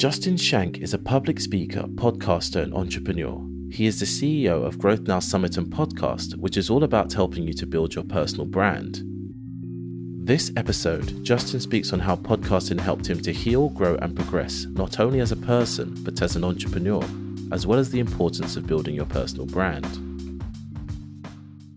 Justin Schenck is a public speaker, podcaster, and entrepreneur. He is the CEO of Growth Now Summit and Podcast, which is all about helping you to build your personal brand. This episode, Justin speaks on how podcasting helped him to heal, grow, and progress, not only as a person, but as an entrepreneur, as well as the importance of building your personal brand.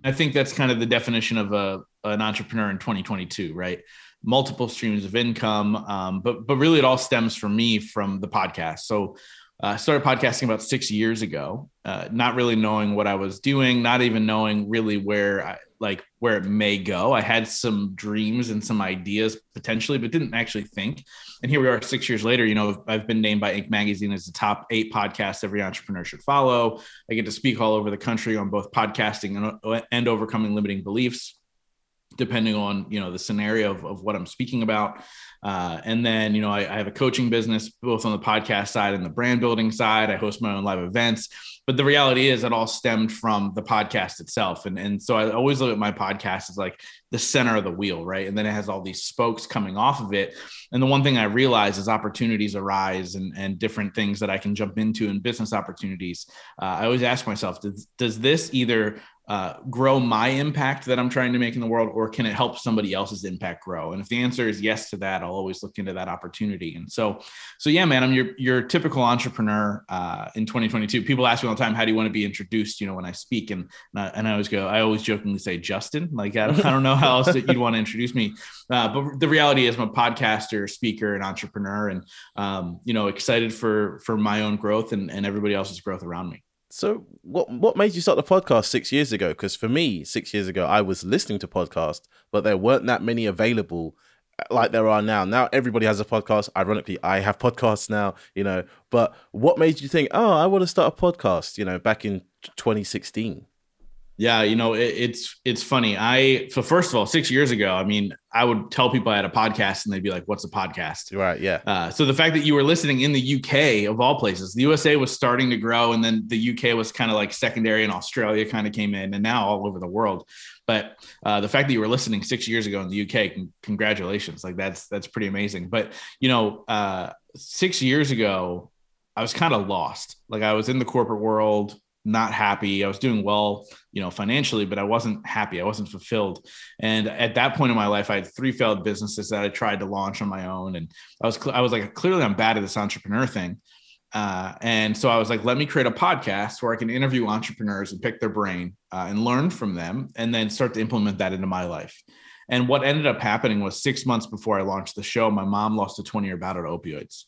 I think that's kind of the definition of a, an entrepreneur in 2022, right? Multiple streams of income, um, but but really it all stems for me from the podcast. So uh, I started podcasting about six years ago, uh, not really knowing what I was doing, not even knowing really where I, like where it may go. I had some dreams and some ideas potentially, but didn't actually think. And here we are six years later. You know, I've been named by Inc. Magazine as the top eight podcast every entrepreneur should follow. I get to speak all over the country on both podcasting and, and overcoming limiting beliefs depending on you know the scenario of, of what i'm speaking about. Uh, and then you know I, I, have a coaching business both on the podcast side and the brand building side. I host my own live events. But the reality is it all stemmed from the podcast itself. And, and so i always look at my podcast as like the center of the wheel right? And then it has all these spokes coming off of it. And the one thing i realize is opportunities arise and, and different things that i can jump into and business opportunities. Uh, i always ask myself does, does this either uh, grow my impact that I'm trying to make in the world, or can it help somebody else's impact grow? And if the answer is yes to that, I'll always look into that opportunity. And so, so yeah, man, I'm your your typical entrepreneur uh, in 2022. People ask me all the time, "How do you want to be introduced?" You know, when I speak, and and I, and I always go, I always jokingly say Justin. Like I don't, I don't know how else that you'd want to introduce me, uh, but the reality is, I'm a podcaster, speaker, and entrepreneur, and um, you know, excited for for my own growth and and everybody else's growth around me. So, what what made you start the podcast six years ago? Because for me, six years ago, I was listening to podcasts, but there weren't that many available uh, like there are now. Now everybody has a podcast. Ironically, I have podcasts now, you know. But what made you think, oh, I want to start a podcast? You know, back in 2016. Yeah, you know, it, it's it's funny. I so first of all, six years ago, I mean, I would tell people I had a podcast, and they'd be like, "What's a podcast?" Right. Yeah. Uh, so the fact that you were listening in the UK of all places, the USA was starting to grow, and then the UK was kind of like secondary, and Australia kind of came in, and now all over the world. But uh, the fact that you were listening six years ago in the UK, con- congratulations! Like that's that's pretty amazing. But you know, uh, six years ago, I was kind of lost. Like I was in the corporate world not happy. I was doing well, you know, financially, but I wasn't happy. I wasn't fulfilled. And at that point in my life, I had three failed businesses that I tried to launch on my own. And I was, I was like, clearly I'm bad at this entrepreneur thing. Uh, and so I was like, let me create a podcast where I can interview entrepreneurs and pick their brain uh, and learn from them and then start to implement that into my life. And what ended up happening was six months before I launched the show, my mom lost a 20 year battle to opioids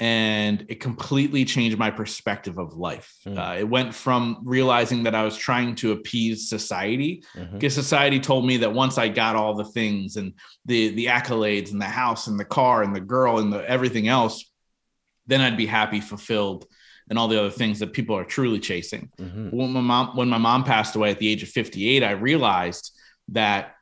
and it completely changed my perspective of life. Mm. Uh, it went from realizing that I was trying to appease society, mm-hmm. because society told me that once I got all the things and the the accolades and the house and the car and the girl and the everything else, then I'd be happy, fulfilled, and all the other things that people are truly chasing. Mm-hmm. When my mom when my mom passed away at the age of 58, I realized that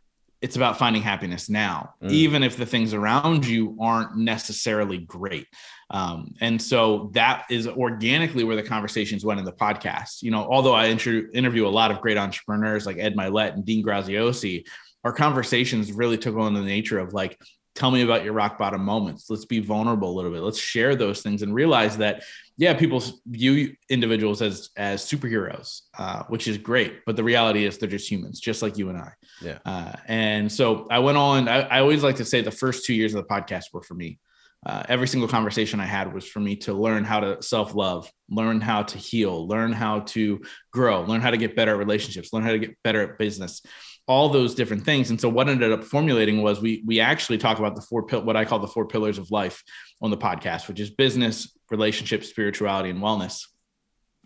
it's about finding happiness now, mm. even if the things around you aren't necessarily great. Um, and so that is organically where the conversations went in the podcast. You know, although I inter- interview a lot of great entrepreneurs like Ed Mylett and Dean Graziosi, our conversations really took on the nature of like, tell me about your rock bottom moments. Let's be vulnerable a little bit. Let's share those things and realize that, yeah, people view individuals as as superheroes, uh, which is great. But the reality is they're just humans, just like you and I. Yeah. Uh, and so I went on. I, I always like to say the first two years of the podcast were for me uh, every single conversation I had was for me to learn how to self love, learn how to heal, learn how to grow, learn how to get better at relationships, learn how to get better at business, all those different things. And so what ended up formulating was we we actually talk about the four what I call the four pillars of life on the podcast, which is business, relationships, spirituality, and wellness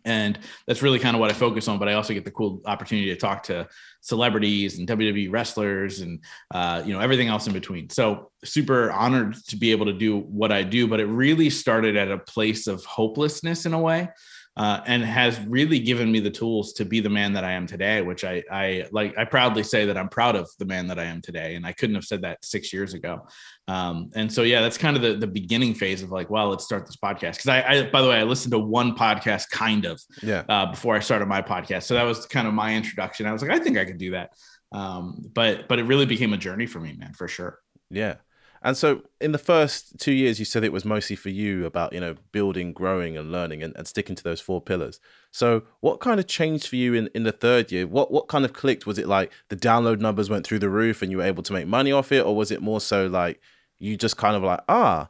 and that's really kind of what I focus on. But I also get the cool opportunity to talk to celebrities and WWE wrestlers and uh, you know everything else in between. So super honored to be able to do what I do. But it really started at a place of hopelessness in a way uh, and has really given me the tools to be the man that I am today, which I, I like. I proudly say that I'm proud of the man that I am today, and I couldn't have said that six years ago. Um, and so, yeah, that's kind of the, the beginning phase of like, well, let's start this podcast. Because I, I, by the way, I listened to one podcast kind of, yeah, uh, before I started my podcast, so that was kind of my introduction. I was like, I think I could do that. Um, but but it really became a journey for me, man, for sure. Yeah. And so, in the first two years, you said it was mostly for you about you know building, growing, and learning, and, and sticking to those four pillars. So, what kind of changed for you in, in the third year? What what kind of clicked? Was it like the download numbers went through the roof and you were able to make money off it, or was it more so like you just kind of like ah,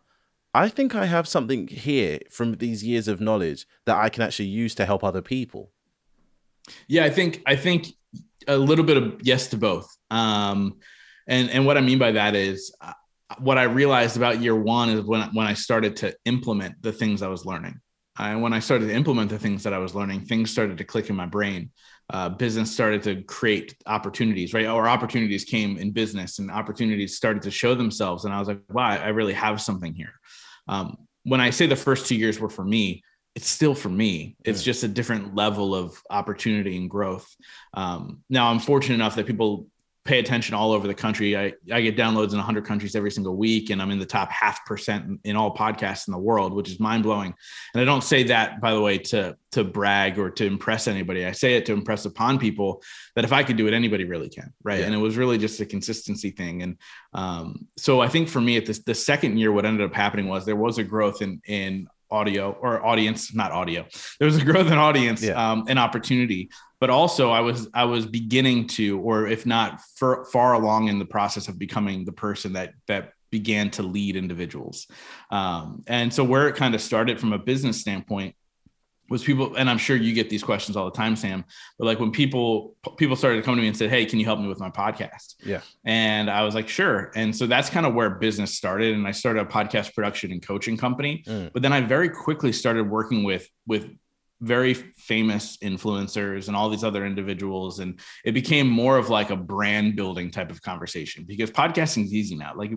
I think I have something here from these years of knowledge that I can actually use to help other people? Yeah, I think I think a little bit of yes to both. Um, and and what I mean by that is uh, what I realized about year one is when when I started to implement the things I was learning. And when I started to implement the things that I was learning, things started to click in my brain. Uh, business started to create opportunities, right? Or opportunities came in business, and opportunities started to show themselves. And I was like, "Wow, I really have something here." Um, when I say the first two years were for me, it's still for me. It's just a different level of opportunity and growth. Um, now, I'm fortunate enough that people pay attention all over the country. I, I get downloads in 100 countries every single week, and I'm in the top half percent in all podcasts in the world, which is mind blowing. And I don't say that, by the way, to to brag or to impress anybody. I say it to impress upon people that if I could do it, anybody really can, right? Yeah. And it was really just a consistency thing. And um, so I think for me, at this the second year, what ended up happening was there was a growth in in audio or audience, not audio. There was a growth in audience yeah. um, and opportunity, but also I was I was beginning to, or if not for, far along in the process of becoming the person that that began to lead individuals. Um, and so where it kind of started from a business standpoint was people and i'm sure you get these questions all the time sam but like when people people started to come to me and said hey can you help me with my podcast yeah and i was like sure and so that's kind of where business started and i started a podcast production and coaching company mm. but then i very quickly started working with with very famous influencers and all these other individuals. And it became more of like a brand building type of conversation because podcasting is easy now. Like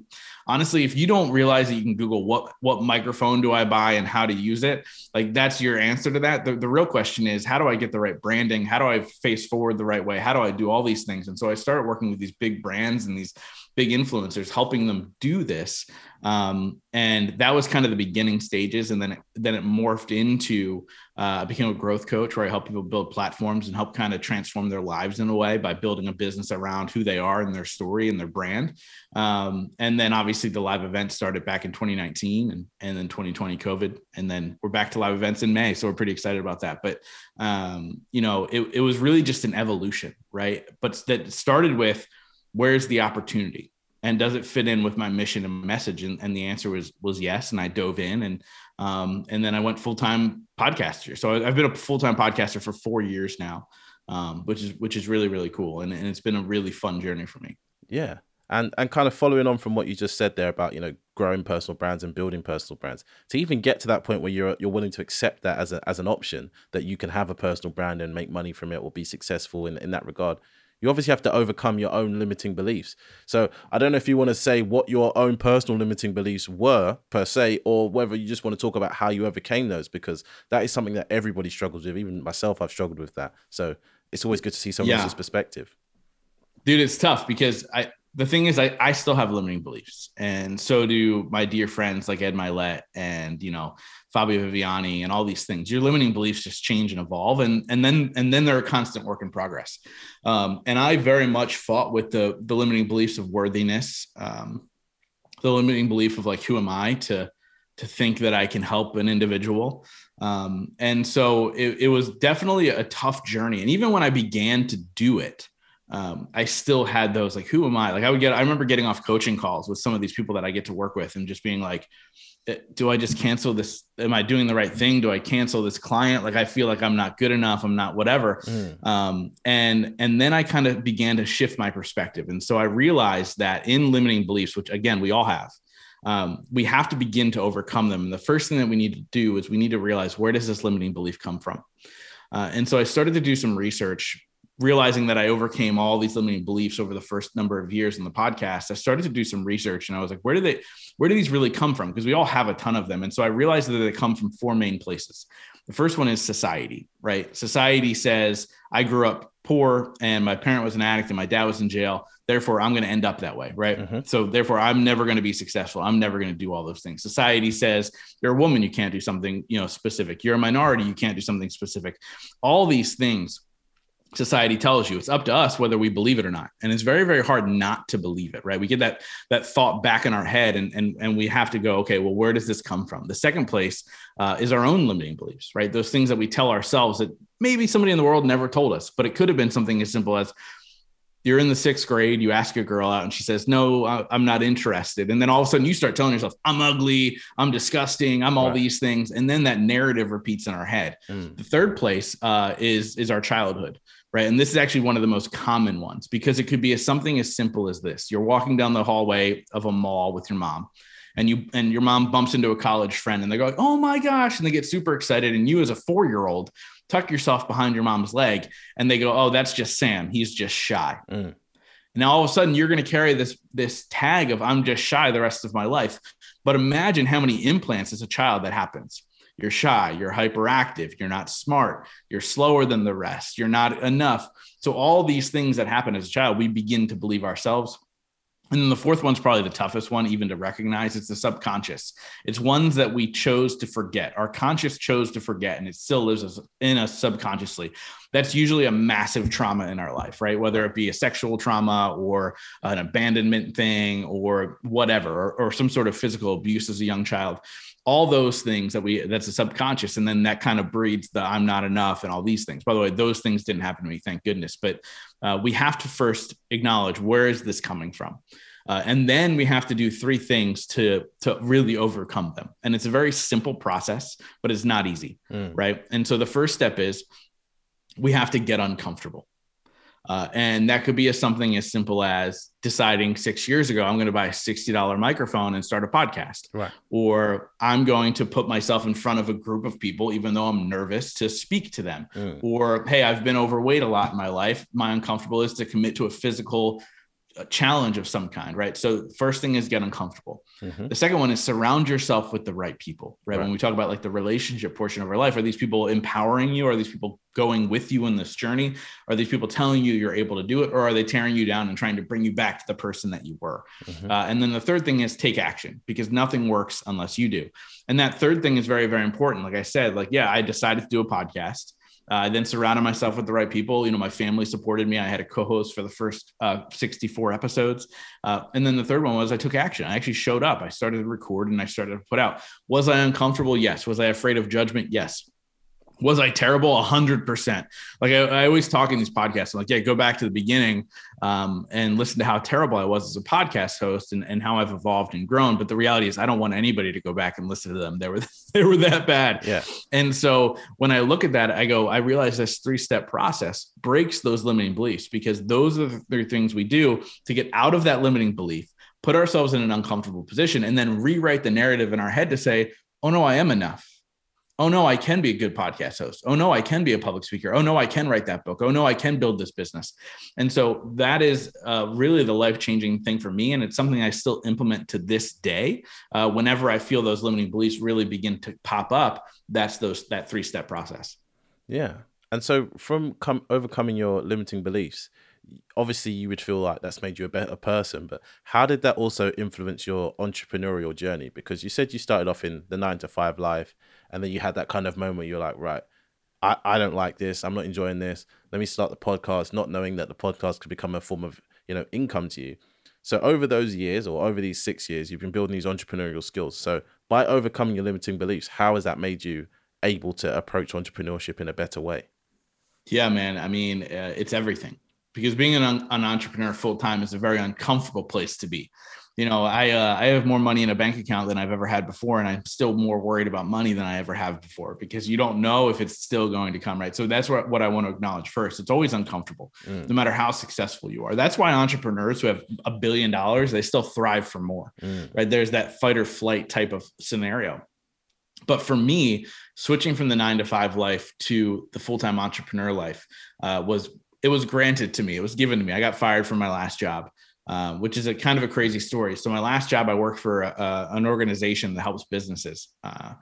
honestly if you don't realize that you can google what what microphone do i buy and how to use it like that's your answer to that. The, the real question is how do i get the right branding? How do i face forward the right way? How do i do all these things? And so i started working with these big brands and these big influencers helping them do this. Um, and that was kind of the beginning stages. And then it, then it morphed into uh, became a growth coach where i help people build platforms and help kind of transform their lives in a way by building a business around who they are and their story and their brand. Um, and then obviously the live events started back in 2019 and, and then 2020 covid and then we're back to live events in may. So we're pretty excited about that. But um, you know it, it was really just an evolution right? But that started with where's the opportunity? And does it fit in with my mission and message? And, and the answer was was yes. And i dove in and um, and then i went full-time podcaster. So i've been a full-time podcaster for four years now um, which is which is really really cool. And, and it's been a really fun journey for me. Yeah. And and kind of following on from what you just said there about you know growing personal brands and building personal brands to even get to that point where you're you're willing to accept that as a as an option that you can have a personal brand and make money from it or be successful in in that regard you obviously have to overcome your own limiting beliefs. So I don't know if you want to say what your own personal limiting beliefs were per se, or whether you just want to talk about how you overcame those, because that is something that everybody struggles with. Even myself, I've struggled with that. So it's always good to see someone yeah. else's perspective. Dude, it's tough because I the thing is I, I still have limiting beliefs and so do my dear friends like ed Mylett and you know fabio viviani and all these things. Your limiting beliefs just change and evolve and and then and then they're a constant work in progress. Um, and i very much fought with the the limiting beliefs of worthiness um, the limiting belief of like who am i to to think that i can help an individual. Um, and so it, it was definitely a tough journey. And even when i began to do it um, I still had those like, who am I? Like, I would get, I remember getting off coaching calls with some of these people that I get to work with and just being like, eh, do I just cancel this? Am I doing the right thing? Do I cancel this client? Like, I feel like I'm not good enough. I'm not whatever. Mm. Um, and, and then I kind of began to shift my perspective. And so I realized that in limiting beliefs, which again, we all have, um, we have to begin to overcome them. And the first thing that we need to do is we need to realize where does this limiting belief come from? Uh, and so I started to do some research realizing that I overcame all these limiting beliefs over the first number of years in the podcast, I started to do some research and I was like, where do they, where do these really come from? Because we all have a ton of them. And so I realized that they come from four main places. The first one is society, right? Society says, I grew up poor and my parent was an addict and my dad was in jail. Therefore, I'm going to end up that way, right? Mm-hmm. So, therefore, I'm never going to be successful. I'm never going to do all those things. Society says you're a woman, you can't do something, you know, specific. You're a minority, you can't do something specific. All these things society tells you it's up to us whether we believe it or not and it's very very hard not to believe it right we get that that thought back in our head and and, and we have to go okay well where does this come from the second place uh, is our own limiting beliefs right those things that we tell ourselves that maybe somebody in the world never told us but it could have been something as simple as you're in the sixth grade, you ask a girl out, and she says, No, I'm not interested. And then all of a sudden, you start telling yourself, I'm ugly, I'm disgusting, I'm all right. these things. And then that narrative repeats in our head. Mm. The third place uh, is, is our childhood, right? And this is actually one of the most common ones because it could be as something as simple as this you're walking down the hallway of a mall with your mom. And you and your mom bumps into a college friend and they go, Oh my gosh, and they get super excited. And you, as a four-year-old, tuck yourself behind your mom's leg and they go, oh, that's just Sam. He's just shy. Mm. Now all of a sudden you're going to carry this this tag of I'm just shy the rest of my life. But imagine how many implants as a child that happens. You're shy, you're hyperactive, you're not smart, you're slower than the rest, you're not enough. So all these things that happen as a child, we begin to believe ourselves and then the fourth one's probably the toughest one, even to recognize. It's the subconscious. It's ones that we chose to forget. Our conscious chose to forget, and it still lives in us subconsciously. That's usually a massive trauma in our life, right? Whether it be a sexual trauma or an abandonment thing or whatever, or, or some sort of physical abuse as a young child all those things that we that's a subconscious and then that kind of breeds the i'm not enough and all these things. By the way those things didn't happen to me thank goodness. But uh, we have to first acknowledge where is this coming from? Uh, and then we have to do three things to to really overcome them. And it's a very simple process but it's not easy mm. right? And so the first step is we have to get uncomfortable uh, and that could be as something as simple as deciding six years ago, I'm going to buy a $60 microphone and start a podcast. Right. Or I'm going to put myself in front of a group of people, even though I'm nervous to speak to them. Mm. Or, hey, I've been overweight a lot in my life. My uncomfortable is to commit to a physical a challenge of some kind, right? So first thing is get uncomfortable. Mm-hmm. The second one is surround yourself with the right people, right? right? When we talk about like the relationship portion of our life, are these people empowering you? Are these people going with you in this journey? Are these people telling you you're able to do it, or are they tearing you down and trying to bring you back to the person that you were? Mm-hmm. Uh, and then the third thing is take action because nothing works unless you do. And that third thing is very, very important. Like I said, like yeah, I decided to do a podcast. Uh, I then surrounded myself with the right people. You know, my family supported me. I had a co-host for the first uh, 64 episodes, uh, and then the third one was I took action. I actually showed up. I started to record and I started to put out. Was I uncomfortable? Yes. Was I afraid of judgment? Yes was I terrible? A hundred percent. Like I, I, always talk in these podcasts. I'm like, yeah, go back to the beginning um, and listen to how terrible I was as a podcast host and, and how I've evolved and grown. But the reality is, I don't want anybody to go back and listen to them. They were they were that bad. Yeah. And so when I look at that, I go, I realize this three step process breaks those limiting beliefs because those are the three things we do to get out of that limiting belief, put ourselves in an uncomfortable position, and then rewrite the narrative in our head to say, oh no, I am enough oh no, I can be a good podcast host. Oh no, I can be a public speaker. Oh no, I can write that book. Oh no, I can build this business. And so that is uh, really the life changing thing for me. And it's something I still implement to this day. Uh, whenever I feel those limiting beliefs really begin to pop up, that's those that three step process. Yeah. And so from com- overcoming your limiting beliefs, obviously you would feel like that's made you a better person but how did that also influence your entrepreneurial journey because you said you started off in the 9 to 5 life and then you had that kind of moment you're like right I, I don't like this i'm not enjoying this let me start the podcast not knowing that the podcast could become a form of you know income to you. So over those years or over these six years you've been building these entrepreneurial skills. So by overcoming your limiting beliefs how has that made you able to approach entrepreneurship in a better way? Yeah man i mean uh, it's everything because being an, an entrepreneur full time is a very uncomfortable place to be. You know, I uh, I have more money in a bank account than I've ever had before, and I'm still more worried about money than I ever have before because you don't know if it's still going to come right. So that's what, what I want to acknowledge first. It's always uncomfortable, mm. no matter how successful you are. That's why entrepreneurs who have a billion dollars they still thrive for more, mm. right? There's that fight or flight type of scenario. But for me, switching from the nine to five life to the full time entrepreneur life uh, was it was granted to me. It was given to me. I got fired from my last job, uh, which is a kind of a crazy story. So my last job, I worked for a, a, an organization that helps businesses, uh,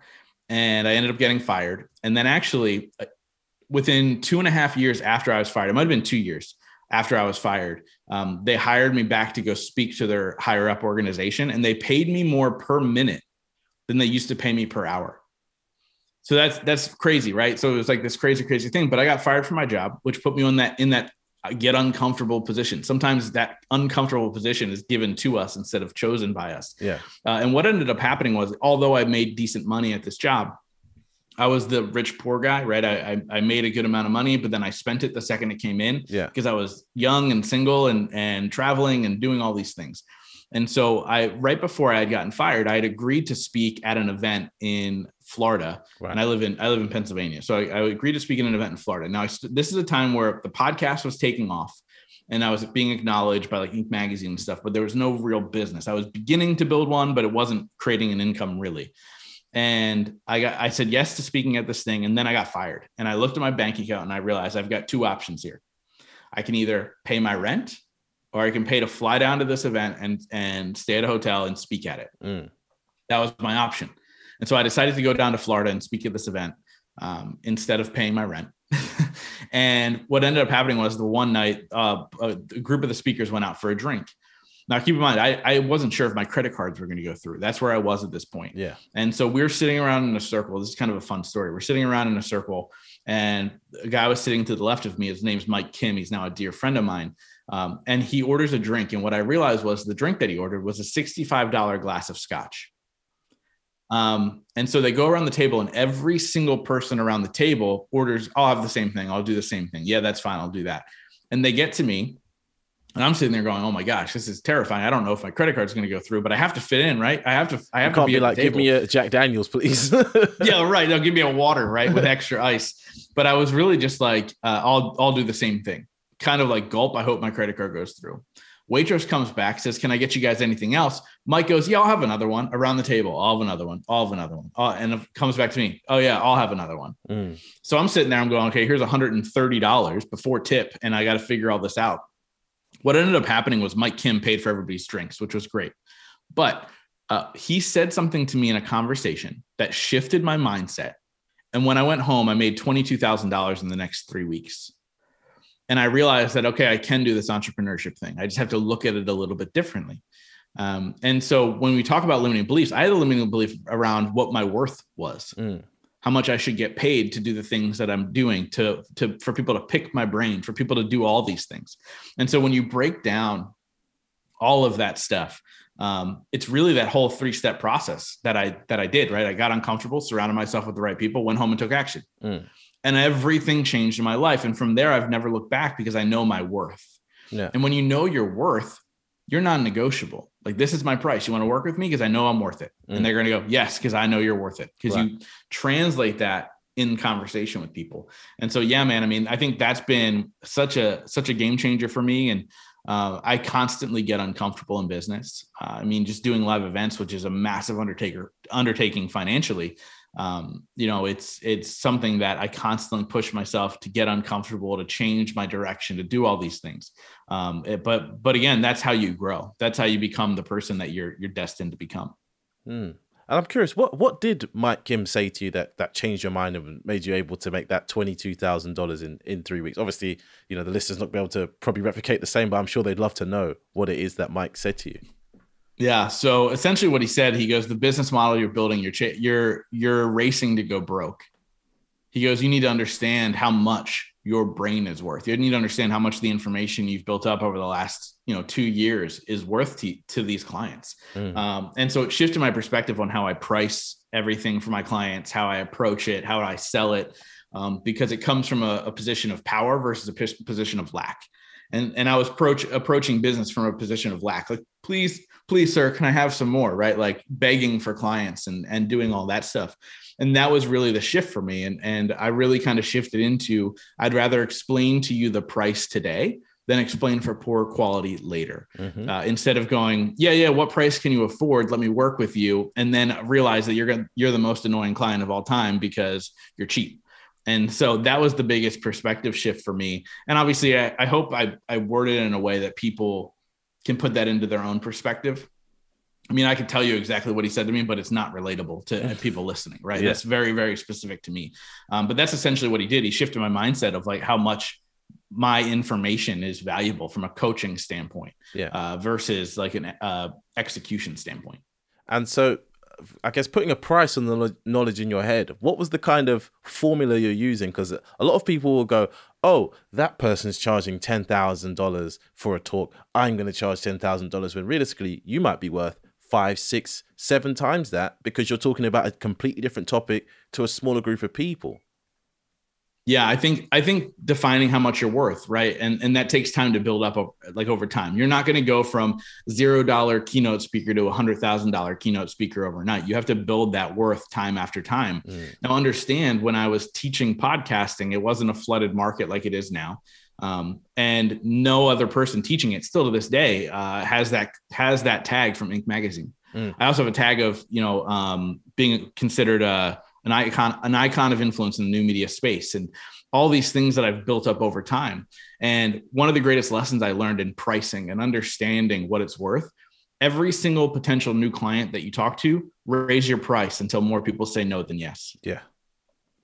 and I ended up getting fired. And then actually, uh, within two and a half years after I was fired, it might have been two years after I was fired, um, they hired me back to go speak to their higher up organization, and they paid me more per minute than they used to pay me per hour. So that's that's crazy, right? So it was like this crazy, crazy thing. But I got fired from my job, which put me on that in that get uncomfortable position. Sometimes that uncomfortable position is given to us instead of chosen by us. Yeah. Uh, and what ended up happening was, although I made decent money at this job, I was the rich poor guy, right? I, I, I made a good amount of money, but then I spent it the second it came in. Yeah. Because I was young and single and and traveling and doing all these things. And so I right before I had gotten fired, I had agreed to speak at an event in Florida, and I live in I live in Pennsylvania. So I, I agreed to speak at an event in Florida. Now I, this is a time where the podcast was taking off, and I was being acknowledged by like Inc. magazine and stuff, but there was no real business. I was beginning to build one, but it wasn't creating an income really. And I got I said yes to speaking at this thing, and then I got fired. And I looked at my bank account and I realized I've got two options here. I can either pay my rent or I can pay to fly down to this event and and stay at a hotel and speak at it. Mm. That was my option. And so I decided to go down to Florida and speak at this event um, instead of paying my rent. and what ended up happening was the one night uh, a group of the speakers went out for a drink. Now, keep in mind, I, I wasn't sure if my credit cards were going to go through. That's where I was at this point. Yeah. And so we are sitting around in a circle. This is kind of a fun story. We're sitting around in a circle, and a guy was sitting to the left of me. His name's Mike Kim. He's now a dear friend of mine. Um, and he orders a drink. And what I realized was the drink that he ordered was a $65 glass of scotch. Um, and so they go around the table, and every single person around the table orders, I'll have the same thing. I'll do the same thing. Yeah, that's fine. I'll do that. And they get to me, and I'm sitting there going, "Oh my gosh, this is terrifying. I don't know if my credit card is going to go through, but I have to fit in, right? I have to. I have to be, be like, give me a Jack Daniels, please. yeah, right. They'll give me a water, right, with extra ice. But I was really just like, uh, I'll I'll do the same thing kind of like gulp. I hope my credit card goes through. Waitress comes back, says, Can I get you guys anything else? Mike goes, Yeah, I'll have another one around the table. I'll have another one. I'll have another one. Uh, and it comes back to me, Oh, yeah, I'll have another one. Mm. So I'm sitting there, I'm going, Okay, here's $130 before tip, and I got to figure all this out. What ended up happening was Mike Kim paid for everybody's drinks, which was great. But uh, he said something to me in a conversation that shifted my mindset. And when I went home, I made $22,000 in the next three weeks and I realized that okay, I can do this entrepreneurship thing. I just have to look at it a little bit differently. Um, and so when we talk about limiting beliefs, I had a limiting belief around what my worth was, mm. how much I should get paid to do the things that I'm doing, to to for people to pick my brain, for people to do all these things. And so when you break down all of that stuff, um, it's really that whole three step process that I that I did. Right, I got uncomfortable, surrounded myself with the right people, went home and took action. Mm and everything changed in my life. And from there, I've never looked back because I know my worth. Yeah. And when you know your worth, you're non-negotiable. Like this is my price. You want to work with me because I know I'm worth it. Mm. And they're going to go, yes, because I know you're worth it. Because right. you translate that in conversation with people. And so, yeah, man. I mean, I think that's been such a such a game changer for me. And uh, I constantly get uncomfortable in business. Uh, I mean, just doing live events, which is a massive undertaker undertaking financially um, you know it's it's something that i constantly push myself to get uncomfortable to change my direction to do all these things. Um, it, but but again that's how you grow. That's how you become the person that you're you're destined to become. Mm. and i'm curious what what did mike kim say to you that that changed your mind and made you able to make that $22000 in in three weeks? Obviously you know the listeners not be able to probably replicate the same but i'm sure they'd love to know what it is that mike said to you yeah. So essentially, what he said, he goes, the business model you're building, you're cha- you're you're racing to go broke. He goes, you need to understand how much your brain is worth. You need to understand how much the information you've built up over the last you know two years is worth to, to these clients. Mm. Um, and so it shifted my perspective on how I price everything for my clients, how I approach it, how I sell it, um, because it comes from a, a position of power versus a p- position of lack. And and I was approach, approaching business from a position of lack. Like, please please sir can i have some more? Right? Like begging for clients and and doing all that stuff. And that was really the shift for me. And and i really kind of shifted into i'd rather explain to you the price today than explain for poor quality later. Mm-hmm. uh, instead of going yeah yeah what price can you afford? Let me work with you. And then realize that you're going you're the most annoying client of all time because you're cheap and so that was the biggest perspective shift for me and obviously i, I hope I, I worded it in a way that people can put that into their own perspective. I mean, I can tell you exactly what he said to me, but it's not relatable to people listening, right? Yeah. That's very, very specific to me. Um, but that's essentially what he did. He shifted my mindset of like how much my information is valuable from a coaching standpoint, yeah, uh, versus like an uh, execution standpoint. And so, I guess putting a price on the knowledge in your head, what was the kind of formula you're using? Because a lot of people will go, "Oh, that person's charging ten thousand dollars for a talk. I'm going to charge ten thousand dollars." When realistically, you might be worth five, six, seven times that because you're talking about a completely different topic to a smaller group of people yeah i think i think defining how much you're worth right? And and that takes time to build up like over time. You're not going to go from zero dollar keynote speaker to a hundred thousand dollar keynote speaker overnight. You have to build that worth time after time. Mm. now understand when i was teaching podcasting it wasn't a flooded market like it is now. Um, and no other person teaching it still to this day uh, has that has that tag from inc magazine. Mm. i also have a tag of you know um, being considered a an icon, an icon of influence in the new media space, and all these things that I've built up over time. And one of the greatest lessons I learned in pricing and understanding what it's worth. Every single potential new client that you talk to, raise your price until more people say no than yes. Yeah.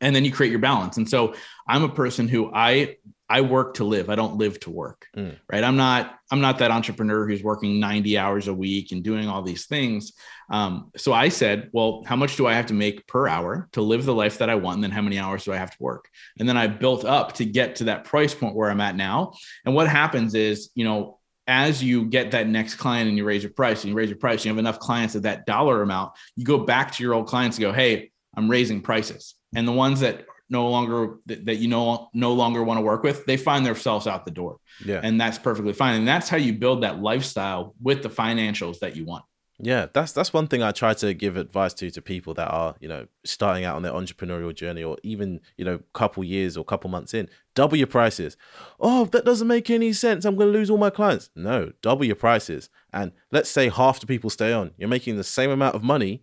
And then you create your balance. And so I'm a person who I I work to live. I don't live to work. Mm. Right. I'm not, I'm not that entrepreneur who's working 90 hours a week and doing all these things. Um, so I said, well, how much do I have to make per hour to live the life that I want? And then how many hours do I have to work? And then I built up to get to that price point where I'm at now. And what happens is, you know, as you get that next client and you raise your price and you raise your price, you have enough clients at that dollar amount, you go back to your old clients and go, Hey, I'm raising prices. And the ones that no longer that you know no longer want to work with, they find themselves out the door. Yeah. And that's perfectly fine. And that's how you build that lifestyle with the financials that you want. Yeah, that's that's one thing I try to give advice to to people that are, you know, starting out on their entrepreneurial journey or even, you know, couple years or couple months in. Double your prices. Oh, that doesn't make any sense. I'm going to lose all my clients. No, double your prices. And let's say half the people stay on. You're making the same amount of money,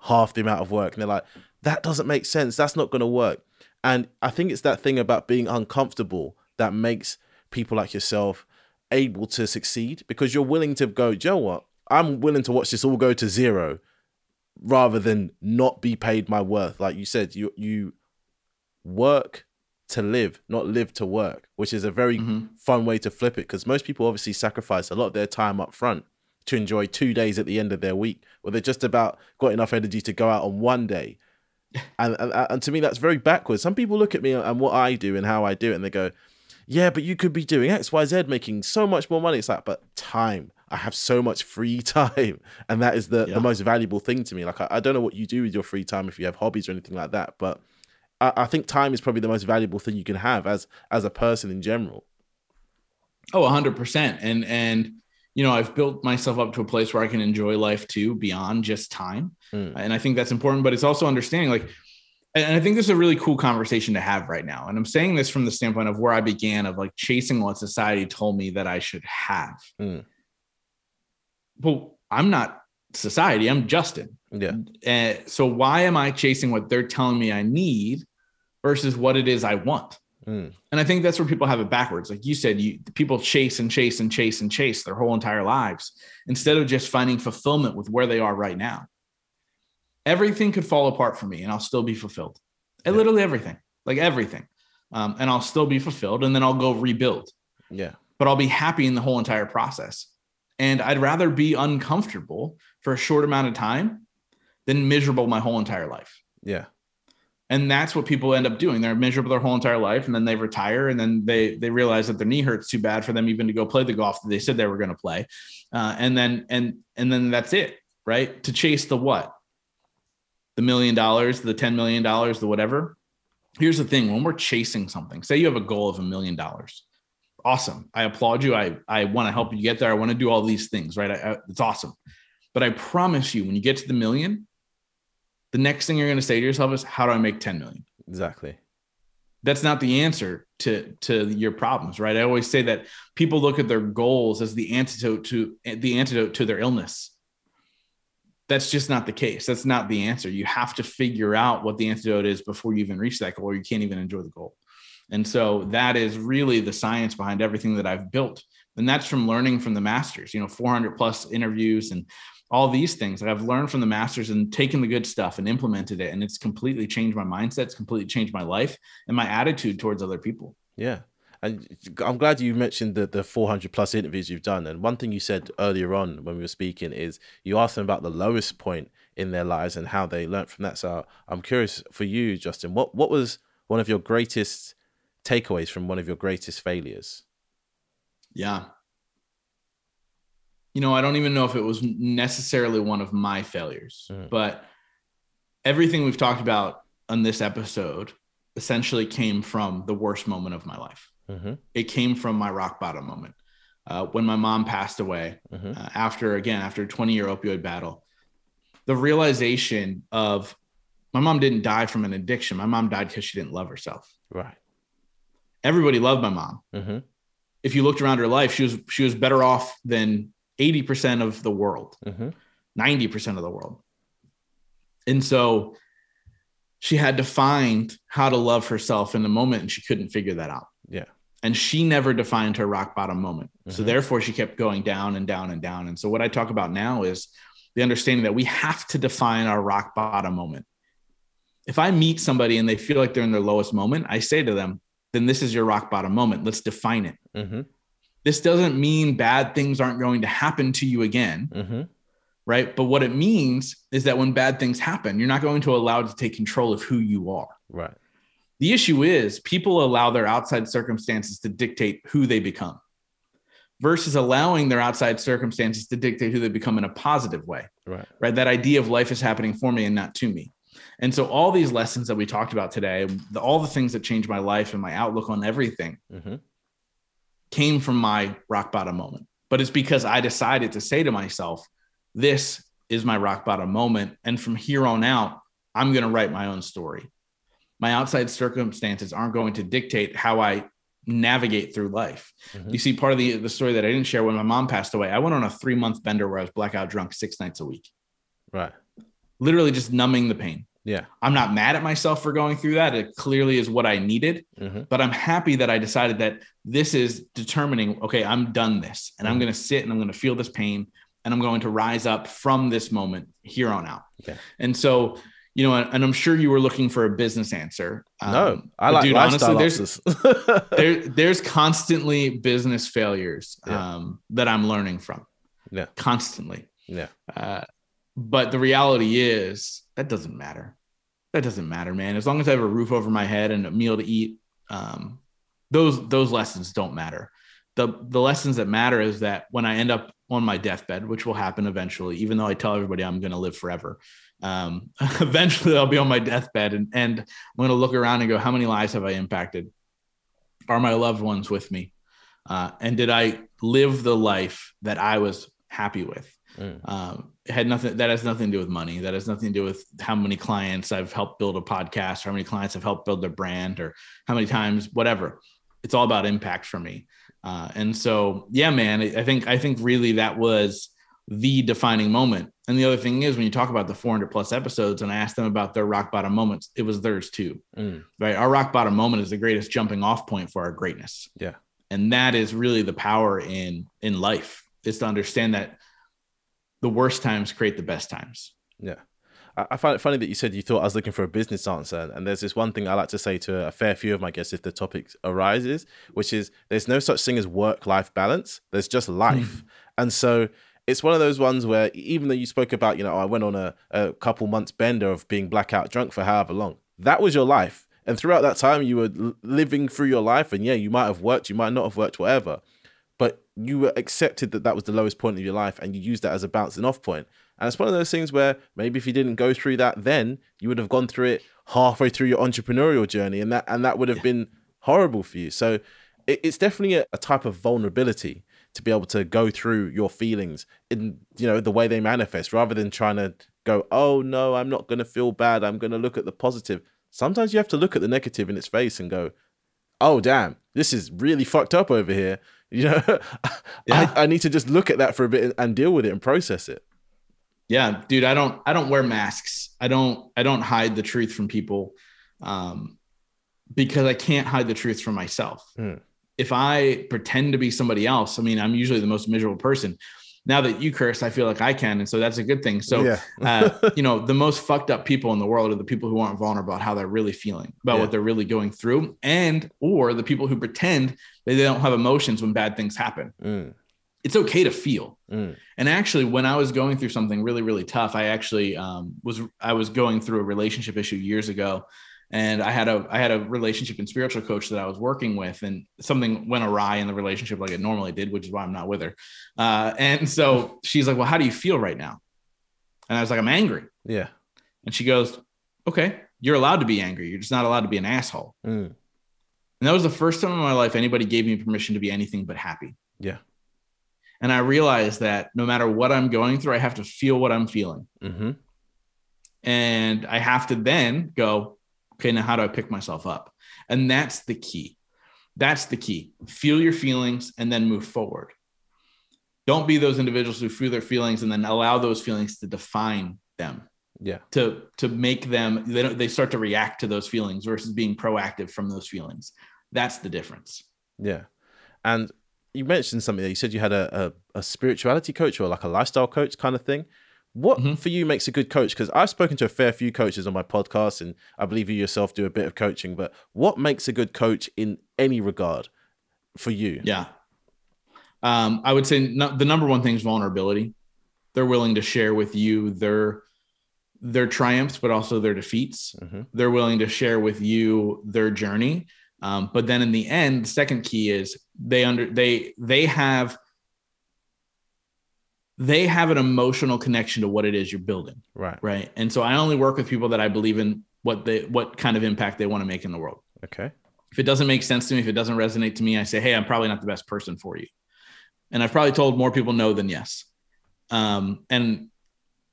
half the amount of work. And they're like, that doesn't make sense. That's not going to work. And I think it's that thing about being uncomfortable that makes people like yourself able to succeed because you're willing to go, you know what? I'm willing to watch this all go to zero rather than not be paid my worth. Like you said, you you work to live, not live to work, which is a very mm-hmm. fun way to flip it because most people obviously sacrifice a lot of their time up front to enjoy two days at the end of their week, where they're just about got enough energy to go out on one day and, and and to me that's very backwards. Some people look at me and what I do and how I do it, and they go, "Yeah, but you could be doing X, Y, Z, making so much more money." It's like, but time. I have so much free time, and that is the yeah. the most valuable thing to me. Like I, I, don't know what you do with your free time if you have hobbies or anything like that, but I, I think time is probably the most valuable thing you can have as as a person in general. Oh, 100%. and and you know, I've built myself up to a place where I can enjoy life too beyond just time. Mm. And I think that's important, but it's also understanding like, and I think this is a really cool conversation to have right now. And I'm saying this from the standpoint of where I began of like chasing what society told me that I should have. Mm. Well, I'm not society, I'm Justin. Yeah. And so why am I chasing what they're telling me I need versus what it is I want? Mm. And I think that's where people have it backwards. Like you said, you people chase and chase and chase and chase their whole entire lives instead of just finding fulfillment with where they are right now. Everything could fall apart for me and I'll still be fulfilled. Yeah. Literally everything, like everything. Um, and I'll still be fulfilled and then I'll go rebuild. Yeah. But I'll be happy in the whole entire process. And I'd rather be uncomfortable for a short amount of time than miserable my whole entire life. Yeah and that's what people end up doing they're miserable their whole entire life and then they retire and then they they realize that their knee hurts too bad for them even to go play the golf that they said they were going to play uh, and then and and then that's it right to chase the what the million dollars the 10 million dollars the whatever here's the thing when we're chasing something say you have a goal of a million dollars awesome i applaud you i i want to help you get there i want to do all these things right I, I, it's awesome but i promise you when you get to the million the next thing you're going to say to yourself is, how do I make 10 million? Exactly. That's not the answer to, to your problems, right? I always say that people look at their goals as the antidote to the antidote to their illness. That's just not the case. That's not the answer. You have to figure out what the antidote is before you even reach that goal, or you can't even enjoy the goal. And so that is really the science behind everything that I've built. And that's from learning from the masters, you know, 400 plus interviews and all these things that I've learned from the masters and taken the good stuff and implemented it. And it's completely changed my mindset. It's completely changed my life and my attitude towards other people. Yeah. And I'm glad you mentioned the, the 400 plus interviews you've done. And one thing you said earlier on when we were speaking is you asked them about the lowest point in their lives and how they learned from that. So I'm curious for you, Justin, what what was one of your greatest takeaways from one of your greatest failures? Yeah. You know, I don't even know if it was necessarily one of my failures, mm. but everything we've talked about on this episode essentially came from the worst moment of my life. Mm-hmm. It came from my rock bottom moment. Uh, when my mom passed away mm-hmm. uh, after, again, after a 20 year opioid battle, the realization of my mom didn't die from an addiction. My mom died because she didn't love herself. Right. Everybody loved my mom. Mm-hmm. If you looked around her life, she was she was better off than 80% of the world, mm-hmm. 90% of the world. And so she had to find how to love herself in the moment and she couldn't figure that out. Yeah. And she never defined her rock bottom moment. Mm-hmm. So therefore she kept going down and down and down. And so what I talk about now is the understanding that we have to define our rock bottom moment. If I meet somebody and they feel like they're in their lowest moment, I say to them, then this is your rock bottom moment. Let's define it. Mm-hmm. This doesn't mean bad things aren't going to happen to you again. Mm-hmm right? But what it means is that when bad things happen, you're not going to allow it to take control of who you are. Right. The issue is people allow their outside circumstances to dictate who they become versus allowing their outside circumstances to dictate who they become in a positive way. Right. Right. That idea of life is happening for me and not to me. And so all these lessons that we talked about today, the, all the things that changed my life and my outlook on everything mm-hmm. came from my rock bottom moment. But it's because I decided to say to myself, this is my rock bottom moment. And from here on out, I'm going to write my own story. My outside circumstances aren't going to dictate how I navigate through life. Mm-hmm. You see, part of the, the story that I didn't share when my mom passed away, I went on a three month bender where I was blackout drunk six nights a week. Right. Literally just numbing the pain. Yeah. I'm not mad at myself for going through that. It clearly is what I needed. Mm-hmm. But I'm happy that I decided that this is determining, okay, I'm done this and mm-hmm. I'm going to sit and I'm going to feel this pain and I'm going to rise up from this moment here on out. Okay. And so, you know, and I'm sure you were looking for a business answer. Um, no, I like dude, honestly, there's, there, there's constantly business failures yeah. um, that I'm learning from. Yeah. Constantly. Yeah. Uh, but the reality is that doesn't matter. That doesn't matter, man. As long as I have a roof over my head and a meal to eat, um, those those lessons don't matter. The the lessons that matter is that when I end up on my deathbed, which will happen eventually, even though I tell everybody I'm going to live forever. Um, eventually, I'll be on my deathbed and, and I'm going to look around and go, how many lives have I impacted? Are my loved ones with me? Uh, and did I live the life that I was happy with? Mm. Um, had nothing that has nothing to do with money. That has nothing to do with how many clients I've helped build a podcast, or how many clients I've helped build their brand, or how many times, whatever. It's all about impact for me. Uh, and so, yeah, man, I think I think really that was the defining moment. And the other thing is, when you talk about the 400 plus episodes, and I asked them about their rock bottom moments, it was theirs too. Mm. Right, our rock bottom moment is the greatest jumping off point for our greatness. Yeah, and that is really the power in in life is to understand that the worst times create the best times. Yeah. I find it funny that you said you thought I was looking for a business answer. And there's this one thing I like to say to a fair few of my guests if the topic arises, which is there's no such thing as work life balance, there's just life. Hmm. and so it's one of those ones where even though you spoke about, you know, I went on a, a couple months bender of being blackout drunk for however long, that was your life. And throughout that time, you were living through your life. And yeah, you might have worked, you might not have worked, whatever. But you were accepted that that was the lowest point of your life and you used that as a bouncing off point. And it's one of those things where maybe if you didn't go through that then, you would have gone through it halfway through your entrepreneurial journey, and that and that would have yeah. been horrible for you. So it, it's definitely a, a type of vulnerability to be able to go through your feelings in you know the way they manifest, rather than trying to go, oh no, I'm not going to feel bad. I'm going to look at the positive. Sometimes you have to look at the negative in its face and go, oh damn, this is really fucked up over here. You know, yeah. I, I need to just look at that for a bit and deal with it and process it yeah dude i don't i don't wear masks i don't i don't hide the truth from people um because i can't hide the truth from myself mm. if i pretend to be somebody else i mean i'm usually the most miserable person now that you curse i feel like i can and so that's a good thing so yeah. uh, you know the most fucked up people in the world are the people who aren't vulnerable about how they're really feeling about yeah. what they're really going through and or the people who pretend that they don't have emotions when bad things happen mm it's okay to feel. Mm. And actually, when I was going through something really, really tough, I actually um, was I was going through a relationship issue years ago, and I had a I had a relationship and spiritual coach that I was working with, and something went awry in the relationship like it normally did, which is why I'm not with her. Uh, and so she's like, "Well, how do you feel right now?" And I was like, "I'm angry." Yeah. And she goes, "Okay, you're allowed to be angry. You're just not allowed to be an asshole." Mm. And that was the first time in my life anybody gave me permission to be anything but happy. Yeah. And I realized that no matter what I'm going through, I have to feel what I'm feeling. Mm-hmm. And I have to then go, okay, now how do I pick myself up? And that's the key. That's the key. Feel your feelings and then move forward. Don't be those individuals who feel their feelings and then allow those feelings to define them. Yeah. To to make them they don't, they start to react to those feelings versus being proactive from those feelings. That's the difference. Yeah. And you mentioned something there. You said you had a, a, a spirituality coach or like a lifestyle coach kind of thing. What Mhm. for you makes a good coach? Because I've spoken to a fair few coaches on my podcast, and I believe you yourself do a bit of coaching. But what makes a good coach in any regard for you? Yeah. Um, I would say no, the number one thing is vulnerability. They're willing to share with you their their triumphs, but also their defeats. hmm They're willing to share with you their journey. Um, but then in the end, the second key is they under they they have they have an emotional connection to what it is you're building, Right. right? And so I only work with people that I believe in what they what kind of impact they want to make in the world Okay. if it doesn't make sense to me, if it doesn't resonate to me, I say, hey, I'm probably not the best person for you. And I've probably told more people no than yes. Um, and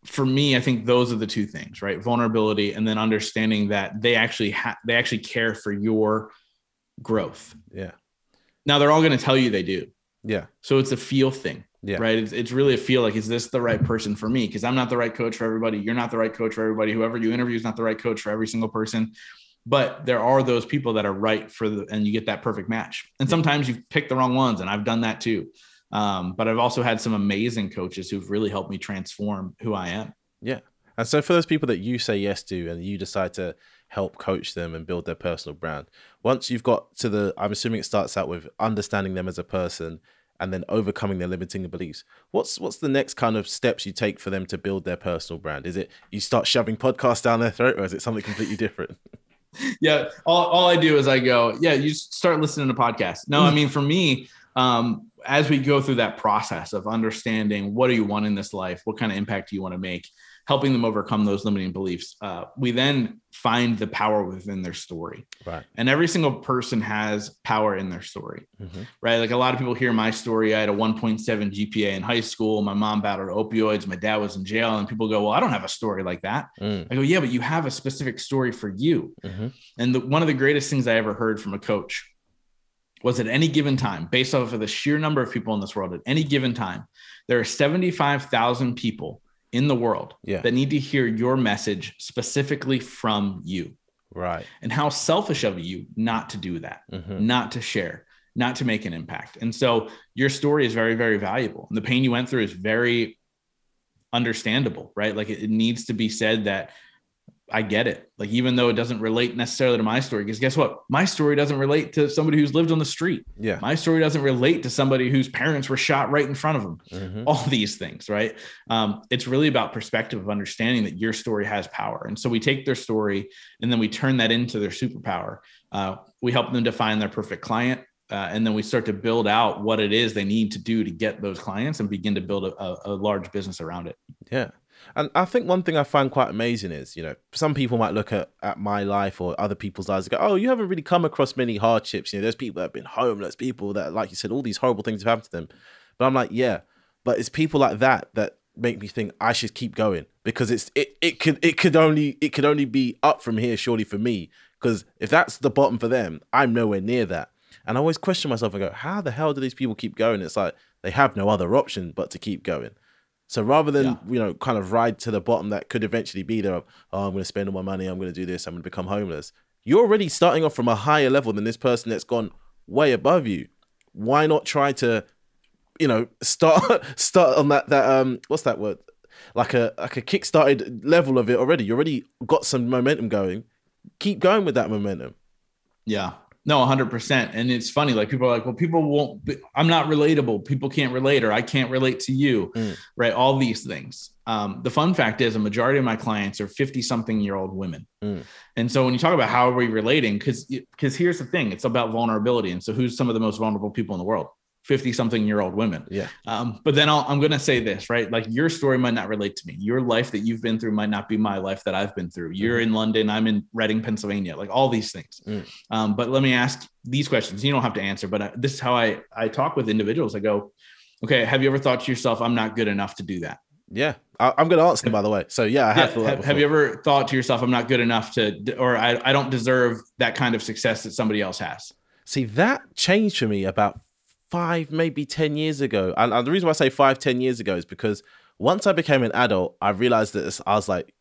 for me, I think those are the two things, right? Vulnerability and then understanding that they actually ha- they actually care for your growth. Yeah. Now they're all going to tell you they do. Yeah. So it's a feel thing, Yeah. right? It's, it's really a feel like, is this the right person for me? Because I'm not the right coach for everybody. You're not the right coach for everybody. Whoever you interview is not the right coach for every single person. But there are those people that are right for the, and you get that perfect match. And sometimes you pick the wrong ones, and I've done that too. Um, but I've also had some amazing coaches who've really helped me transform who I am. Yeah. And so for those people that you say yes to and you decide to help coach them and build their personal brand, once you've got to the I'm assuming it starts out with understanding them as a person and then overcoming their limiting beliefs. What's what's the next kind of steps you take for them to build their personal brand? Is it you start shoving podcasts down their throat or is it something completely different? yeah all, all i do is i go yeah you start listening to podcasts no i mean for me um as we go through that process of understanding what do you want in this life what kind of impact do you want to make helping them overcome those limiting beliefs uh, we then find the power within their story. Right. and every single person has power in their story Mhm. right? Like a lot of people hear my story. I had a 1.7 gpa in high school. My mom battled opioids. My dad was in jail. And people go well i don't have a story like that. Mm, i go yeah but you have a specific story for you. Mhm. and the, one of the greatest things I ever heard from a coach was at any given time, based off of the sheer number of people in this world, at any given time, there are 75,000 people in the world Yeah. that need to hear your message specifically from you. Right. And how selfish of you not to do that, Mhm. not to share, not to make an impact. And so your story is very, very valuable. And the pain you went through is very understandable, right? Like it, it needs to be said that I get it. Like even though it doesn't relate necessarily to my story, because guess what? My story doesn't relate to somebody who's lived on the street. Yeah. My story doesn't relate to somebody whose parents were shot right in front of them. Mhm. All these things, right? Um, it's really about perspective of understanding that your story has power. And so we take their story and then we turn that into their superpower. Uh, we help them define their perfect client. Uh, and then we start to build out what it is they need to do to get those clients and begin to build a, a, a large business around it. Yeah. And I think one thing I find quite amazing is, you know, some people might look at, at my life or other people's lives and go, oh, you haven't really come across many hardships. You know, there's people that have been homeless, people that, like you said, all these horrible things have happened to them. But I'm like, yeah, but it's people like that that make me think I should keep going because it's it, it could it could only it could only be up from here surely for me because if that's the bottom for them I'm nowhere near that and I always question myself and go how the hell do these people keep going it's like they have no other option but to keep going so rather than Yeah. you know kind of ride to the bottom that could eventually be there of oh I'm going to spend all my money I'm going to do this I'm going to become homeless you're already starting off from a higher level than this person that's gone way above you. Why not try to you know start start on that that um what's that word? Like a like a kick-started level of it already. You already got some momentum going. Keep going with that momentum. Yeah. No, 100%. And it's funny. Like people are like, well, people won't, be, I'm not relatable. People can't relate, or I can't relate to you, Mm. right? All these things. Um, the fun fact is, a majority of my clients are 50 something year old women. Mm. And so when you talk about how are we relating, because because here's the thing it's about vulnerability. And so who's some of the most vulnerable people in the world? 50 something year old women. Yeah. Um, but then I'll, I'm going to say this, right? Like your story might not relate to me. Your life that you've been through might not be my life that I've been through. You're in London, I'm in Reading, Pennsylvania, like all these things. Mm. Um, but let me ask these questions. You don't have to answer, but I, this is how I, I talk with individuals. I go, okay, have you ever thought to yourself, I'm not good enough to do that? Yeah. I, I'm going to answer them, by the way. So, yeah, I have that have, have you ever thought to yourself, I'm not good enough to, or I, I don't deserve that kind of success that somebody else has? See, that changed for me about five, maybe 10 years ago. And, and the reason why I say five, 10 years ago is because once I became an adult, I realized that I was like,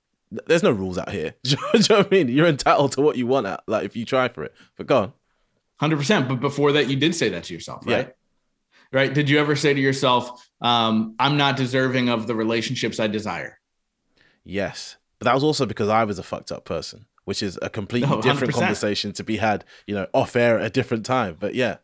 there's no rules out here. Do you know what I mean? You're entitled to what you want, out, like if you try for it. But go on. Hundred percent. But before that, you did say that to yourself, Yeah. right? Right. Did you ever say to yourself, um, "I'm not deserving of the relationships I desire"? Yes. But that was also because I was a fucked up person, which is a completely No, different conversation to be had, you know, off air at a different time. But yeah.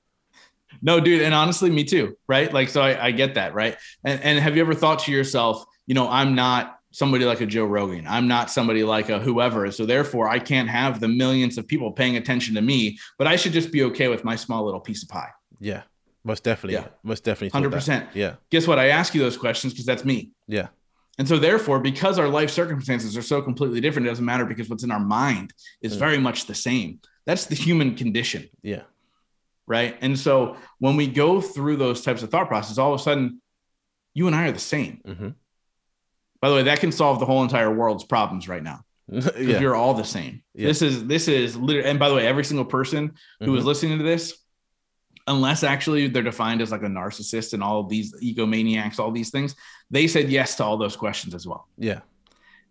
No, dude. And honestly, me too. Right. Like, so I, I get that. Right. And, and have you ever thought to yourself, you know, I'm not somebody like a Joe Rogan. I'm not somebody like a whoever. So therefore, I can't have the millions of people paying attention to me. But I should just be okay with my small little piece of pie. Yeah. Most definitely. Yeah. Most definitely. thought Hundred that. percent. Yeah. Guess what? I ask you those questions because that's me. Yeah. And so, therefore, because our life circumstances are so completely different, it doesn't matter because what's in our mind is Mm. very much the same. That's the human condition, Yeah. Right? And so, when we go through those types of thought processes, all of a sudden, you and I are the same. hmm By the way, that can solve the whole entire world's problems right now yeah. you're all the same. Yeah. This is this is literally. And by the way, every single person who is Mhm. listening to this, unless actually they're defined as like a narcissist and all these egomaniacs, all these things, they said yes to all those questions as well. Yeah.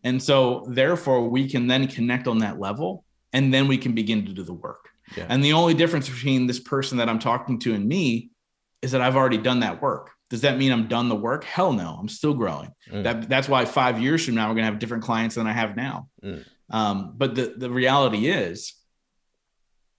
And so, therefore, we can then connect on that level and then we can begin to do the work. Yeah. And the only difference between this person that I'm talking to and me is that I've already done that work. Does that mean I'm done the work? Hell no, I'm still growing. Mm. That, that's why five years from now, we're going to have different clients than I have now. Mm. Um, but the, the reality is,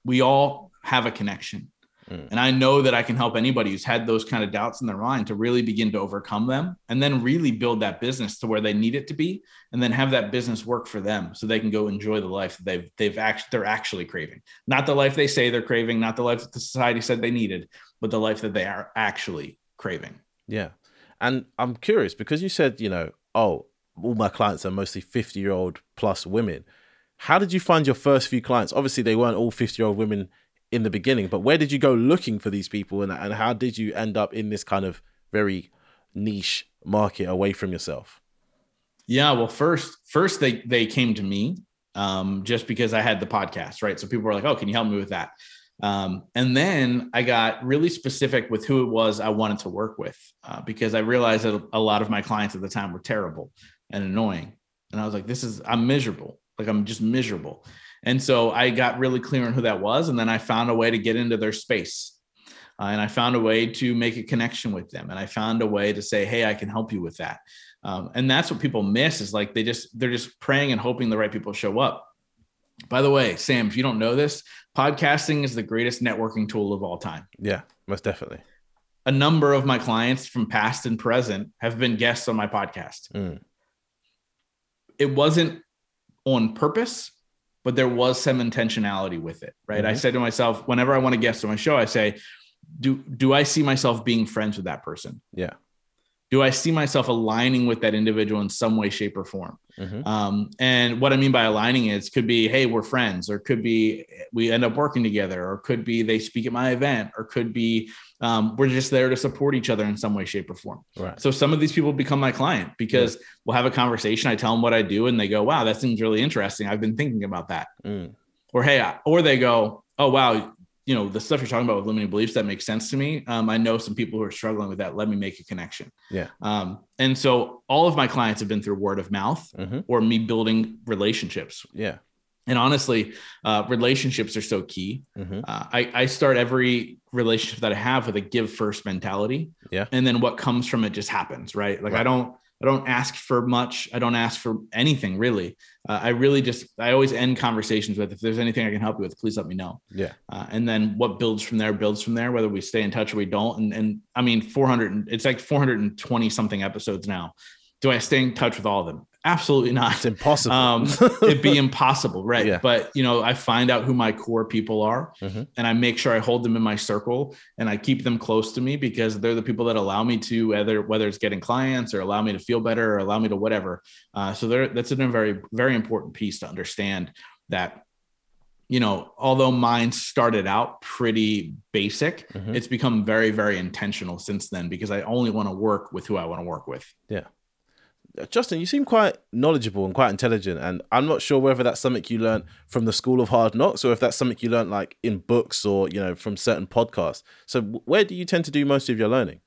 we all have a connection. Mm. And I know that I can help anybody who's had those kind of doubts in their mind to really begin to overcome them and then really build that business to where they need it to be and then have that business work for them so they can go enjoy the life that they've they've actually they're actually craving. Not the life they say they're craving, not the life that the society said they needed, but the life that they are actually craving. Yeah. And I'm curious because you said, you know, oh, all my clients are mostly 50 year old plus women. How did you find your first few clients? Obviously, they weren't all 50 year old women in the beginning, but where did you go looking for these people and, and how did you end up in this kind of very niche market away from yourself? Yeah, well, first, first they they came to me um, just because I had the podcast, right? So people were like, "Oh, can you help me with that?" Um, and then I got really specific with who it was I wanted to work with uh, because I realized that a lot of my clients at the time were terrible and annoying, and I was like, "This is I'm miserable. Like I'm just miserable." And so I got really clear on who that was, and then I found a way to get into their space. Uh, and I found a way to make a connection with them. And I found a way to say, Hey, I can help you with that. Um, and that's what people miss is like they just they're just praying and hoping the right people show up. By the way, Sam, if you don't know this, podcasting is the greatest networking tool of all time. Yeah, most definitely. A number of my clients from past and present have been guests on my podcast. Mm. It wasn't on purpose, but there was some intentionality with it, right? I Mhm. said to myself, whenever I want to guest on my show, I say, do do I see myself being friends with that person? Yeah. Do I see myself aligning with that individual in some way, shape, or form? Mhm. Um, and what I mean by aligning is could be, hey, we're friends, or could be we end up working together, or could be they speak at my event, or could be um, we're just there to support each other in some way, shape, or form. Right. So some of these people become my client because we'll have a conversation. I tell them what I do, and they go, "Wow, that seems really interesting. I've been thinking about that." Mm. Or hey, or they go, "Oh wow." You know the stuff you're talking about with limiting beliefs that makes sense to me. Um, I know some people who are struggling with that. Let me make a connection. Yeah. Um, and so all of my clients have been through word of mouth hmm or me building relationships. Yeah. And honestly, uh, relationships are so key. hmm Uh, I, I start every relationship that I have with a give first mentality. Yeah. And then what comes from it just happens, right? Like I don't I don't ask for much. I don't ask for anything really. Uh, I really just I always end conversations with if there's anything I can help you with, please let me know. Yeah. Uh, and then what builds from there builds from there, whether we stay in touch or we don't. And and I mean 400 it's like 420 something episodes now. Do I stay in touch with all of them? Absolutely not. It's impossible. Um, it'd be impossible, right? Yeah. But you know, I find out who my core people are, Mhm. and I make sure I hold them in my circle, and I keep them close to me because they're the people that allow me to whether whether it's getting clients or allow me to feel better or allow me to whatever. Uh, so there, that's a very very important piece to understand that. You know, although mine started out pretty basic, Mhm. it's become very, very intentional since then because I only want to work with who I want to work with. Justin, you seem quite knowledgeable and quite intelligent, and I'm not sure whether that's something you learned from the School of Hard Knocks or if that's something you learned like in books or you know from certain podcasts. So, where do you tend to do most of your learning?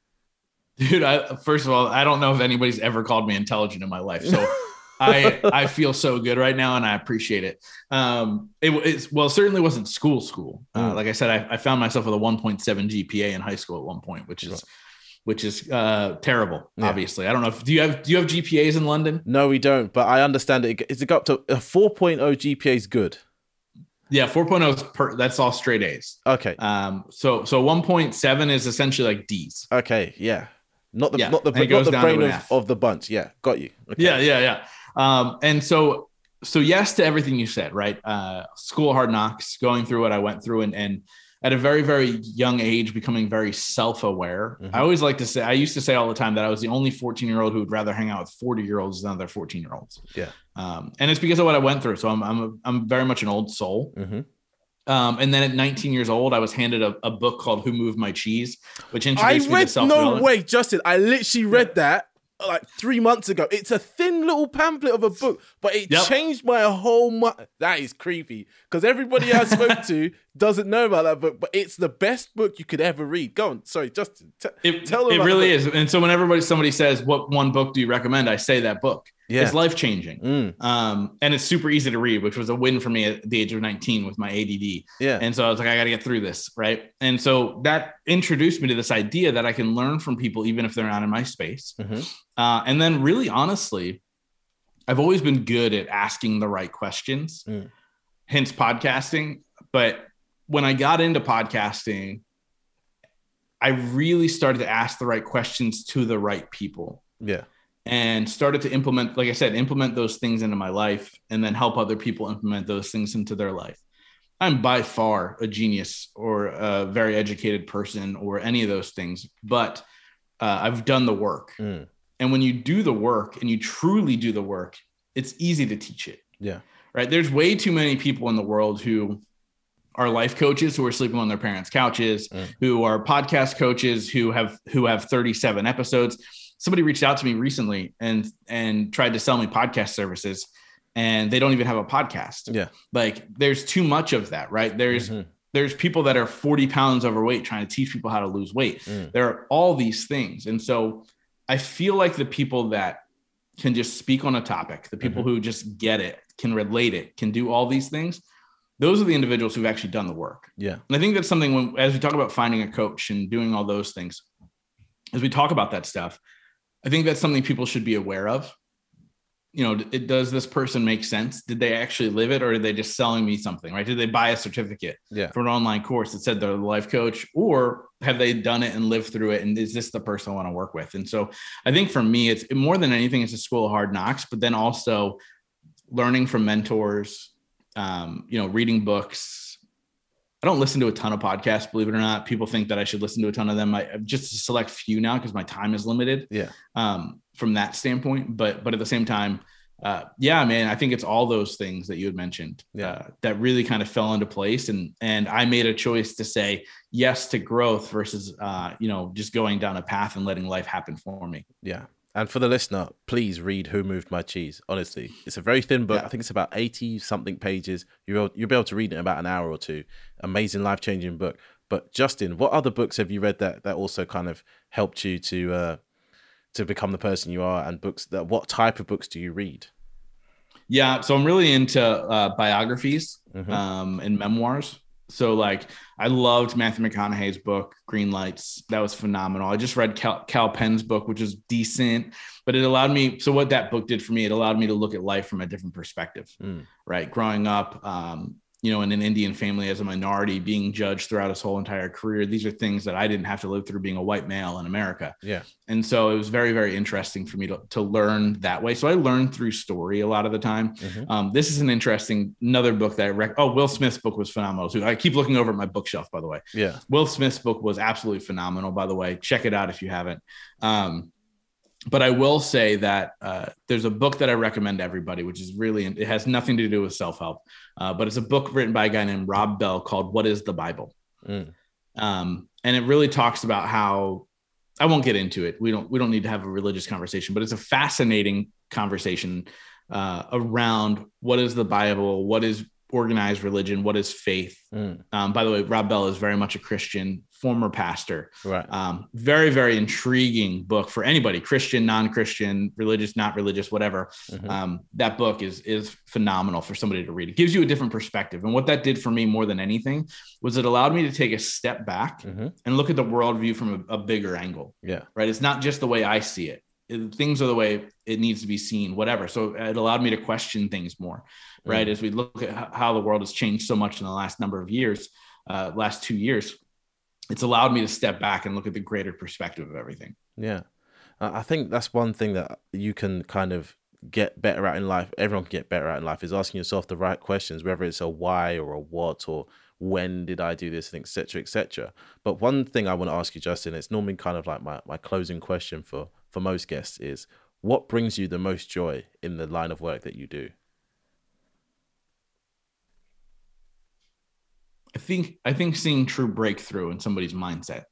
dude I, first of all i don't know if anybody's ever called me intelligent in my life so i i feel so good right now and i appreciate it um it, it's well it certainly wasn't school school uh, Mm. like i said I, I found myself with a 1.7 gpa in high school at one point which is Right. Which is uh terrible Yeah. obviously i don't know if do you have do you have gpas in london No, we don't, but I understand it. Is it got up to a 4.0 GPA is good? yeah 4.0 is per that's all straight a's Okay, um so so 1.7 is essentially like d's okay, yeah. Not the Yeah, not the not goes the brain of, of the bunch. Yeah, got you. Okay. Yeah, yeah, yeah. Um, and so, so yes to everything you said, right? Uh, school hard knocks, going through what I went through, and and at a very very young age, becoming very self aware. Mhm. I always like to say, I used to say all the time that I was the only fourteen year old who would rather hang out with forty year olds than other fourteen year olds. Yeah. Um, and it's because of what I went through. So I'm I'm a, I'm very much an old soul. hmm Um, and then at 19 years old, I was handed a, a book called Who Moved My Cheese, which I introduced me to read self no way, Justin. I literally read that like three months ago. It's a thin little pamphlet of a book, but it Yep. changed my whole. Mi- that is creepy because everybody I spoke to doesn't know about that book, but it's the best book you could ever read. Go on, sorry, Justin. T- It, Tell them it really is. And so when everybody somebody says, "What one book do you recommend?" I say that book. Yeah, It's life changing, Mm, um, and it's super easy to read, which was a win for me at the age of 19 with my ADD. yeah, And so I was like, I got to get through this, right? And so that introduced me to this idea that I can learn from people even if they're not in my space. Mhm. Uh, and then, really honestly, I've always been good at asking the right questions, Mm. hence podcasting. But when I got into podcasting, I really started to ask the right questions to the right people yeah, and started to implement, like I said, implement those things into my life and then help other people implement those things into their life. I'm by far a genius or a very educated person or any of those things, but uh, I've done the work. Mm. And when you do the work and you truly do the work, it's easy to teach it. yeah, Right. There's way too many people in the world who are life coaches who are sleeping on their parents' couches, Mm. who are podcast coaches who have who have 37 episodes. Somebody reached out to me recently and and tried to sell me podcast services and they don't even have a podcast. Yeah. Like there's too much of that, right? There's Mhm. there's people that are 40 pounds overweight trying to teach people how to lose weight. Mm. There are all these things. And so I feel like the people that can just speak on a topic, the people who just get it, can relate it, can do all these things, those are the individuals who've actually done the work. yeah, And I think that's something when, as we talk about finding a coach and doing all those things, as we talk about that stuff, I think that's something people should be aware of. You know, it, does this person make sense? Did they actually live it or are they just selling me something, right? Did they buy a certificate yeah, for an online course that said they're the life coach or have they done it and lived through it? And is this the person I want to work with? And so I think for me, it's more than anything, it's a school of hard knocks, but then also learning from mentors, um, you know, reading books. I don't listen to a ton of podcasts, believe it or not. People think that I should listen to a ton of them. I just a select few now because my time is limited. Yeah. Um, from that standpoint, but but at the same time, uh, yeah, man, I think it's all those things that you had mentioned Yeah. uh, that really kind of fell into place, and and I made a choice to say yes to growth versus uh, you know just going down a path and letting life happen for me. yeah. And for the listener, please read Who Moved My Cheese. Honestly, it's a very thin book. Yeah. I think it's about 80 something pages. You'll, you'll be able to read it in about an hour or two. Amazing, life changing book. But Justin, what other books have you read that, that also kind of helped you to uh, to become the person you are? And books that what type of books do you read? Yeah, so I'm really into uh, biographies Mhm. um, and memoirs. So like I loved Matthew McConaughey's book Green Lights. That was phenomenal. I just read Cal, Kal Penn's book, which was decent, but it allowed me. So what that book did for me, it allowed me to look at life from a different perspective. Mm. Right, growing up, um, you know, in an Indian family as a minority, being judged throughout his whole entire career. These are things that I didn't have to live through being a white male in America. Yeah. And so it was very, very interesting for me to, to learn that way. So I learned through story a lot of the time. Mm-hmm. Um, this is an interesting, another book that I rec- oh, Will Smith's book was phenomenal too. I keep looking over at my bookshelf, by the way. Yeah. Will Smith's book was absolutely phenomenal, by the way. Check it out if you haven't. Um, but I will say that uh, there's a book that I recommend to everybody, which is really, it has nothing to do with self help, uh, but it's a book written by a guy named Rob Bell called What is the Bible? Mm. Um, and it really talks about how I won't get into it. We don't, we don't need to have a religious conversation, but it's a fascinating conversation uh, around what is the Bible? What is organized religion? What is faith? Mm. Um, by the way, Rob Bell is very much a Christian, former pastor. Right. Um, very, very intriguing book for anybody, Christian, non-Christian, religious, not religious, whatever. Mhm. Um, that book is is phenomenal for somebody to read. It gives you a different perspective, and what that did for me more than anything was it allowed me to take a step back Mhm. and look at the worldview from a, a bigger angle. Yeah. Right? It's not just the way I see it. It- things are the way it needs to be seen, whatever. So it allowed me to question things more, right? Mm. As we look at how the world has changed so much in the last number of years, uh, last two years, it's allowed me to step back and look at the greater perspective of everything. Yeah. I think that's one thing that you can kind of get better at in life. Everyone can get better at in life is asking yourself the right questions, whether it's a why or a what or when did I do this and etc. etc. But one thing I want to ask you, Justin, it's normally kind of like my, my closing question for for most guests is what brings you the most joy in the line of work that you do? I think I think seeing true breakthrough in somebody's mindset.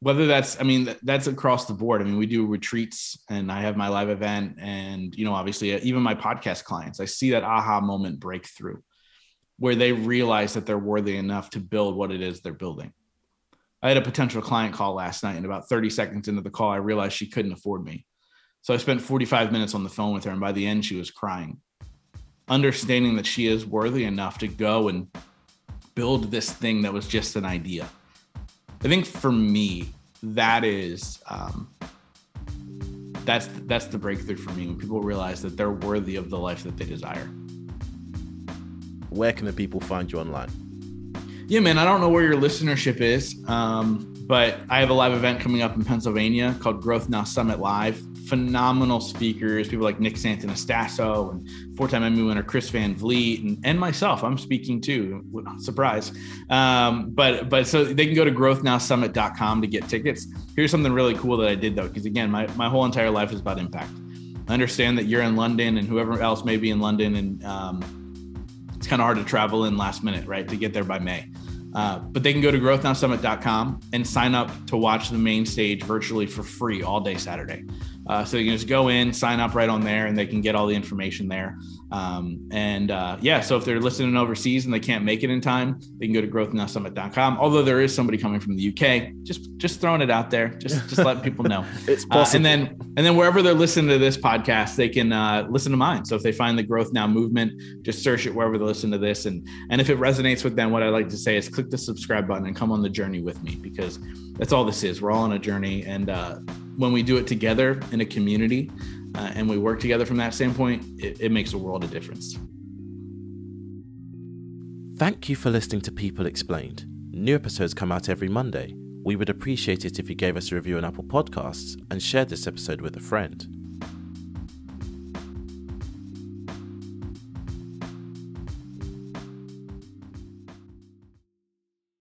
Whether that's, I mean, that's across the board. I mean, we do retreats, and I have my live event, and you know, obviously, uh, even my podcast clients, I see that aha moment breakthrough, where they realize that they're worthy enough to build what it is they're building. I had a potential client call last night, and about 30 seconds into the call, I realized she couldn't afford me. So I spent 45 minutes on the phone with her, and by the end, she was crying understanding that she is worthy enough to go and build this thing that was just an idea. I think for me, that is um, that's that's the breakthrough for me when people realize that they're worthy of the life that they desire. Where can the people find you online? Yeah, man, I don't know where your listenership is, um, but I have a live event coming up in Pennsylvania called Growth Now Summit Live. Phenomenal speakers, people like Nick Santonastasso and four-time Emmy winner Chris Van Vliet, and, and myself. I'm speaking too. Surprise! Um, but but so they can go to growthnowsummit.com to get tickets. Here's something really cool that I did though, because again, my my whole entire life is about impact. I understand that you're in London and whoever else may be in London, and um, it's kind of hard to travel in last minute, right, to get there by May. Uh, but they can go to growthnowsummit.com and sign up to watch the main stage virtually for free all day Saturday. Uh, so you can just go in, sign up right on there, and they can get all the information there. Um, and uh, yeah, so if they're listening overseas and they can't make it in time, they can go to growthnowsummit.com. Although there is somebody coming from the UK, just just throwing it out there, just just letting people know. It's Uh, and then and then wherever they're listening to this podcast, they can uh, listen to mine. So if they find the Growth Now movement, just search it wherever they listen to this, and and if it resonates with them, what I like to say is click the subscribe button and come on the journey with me because that's all this is. We're all on a journey, and uh, when we do it together in a community uh, and we work together from that standpoint, it, it makes a world of difference. Thank you for listening to People Explained. New episodes come out every Monday. We would appreciate it if you gave us a review on Apple Podcasts and shared this episode with a friend.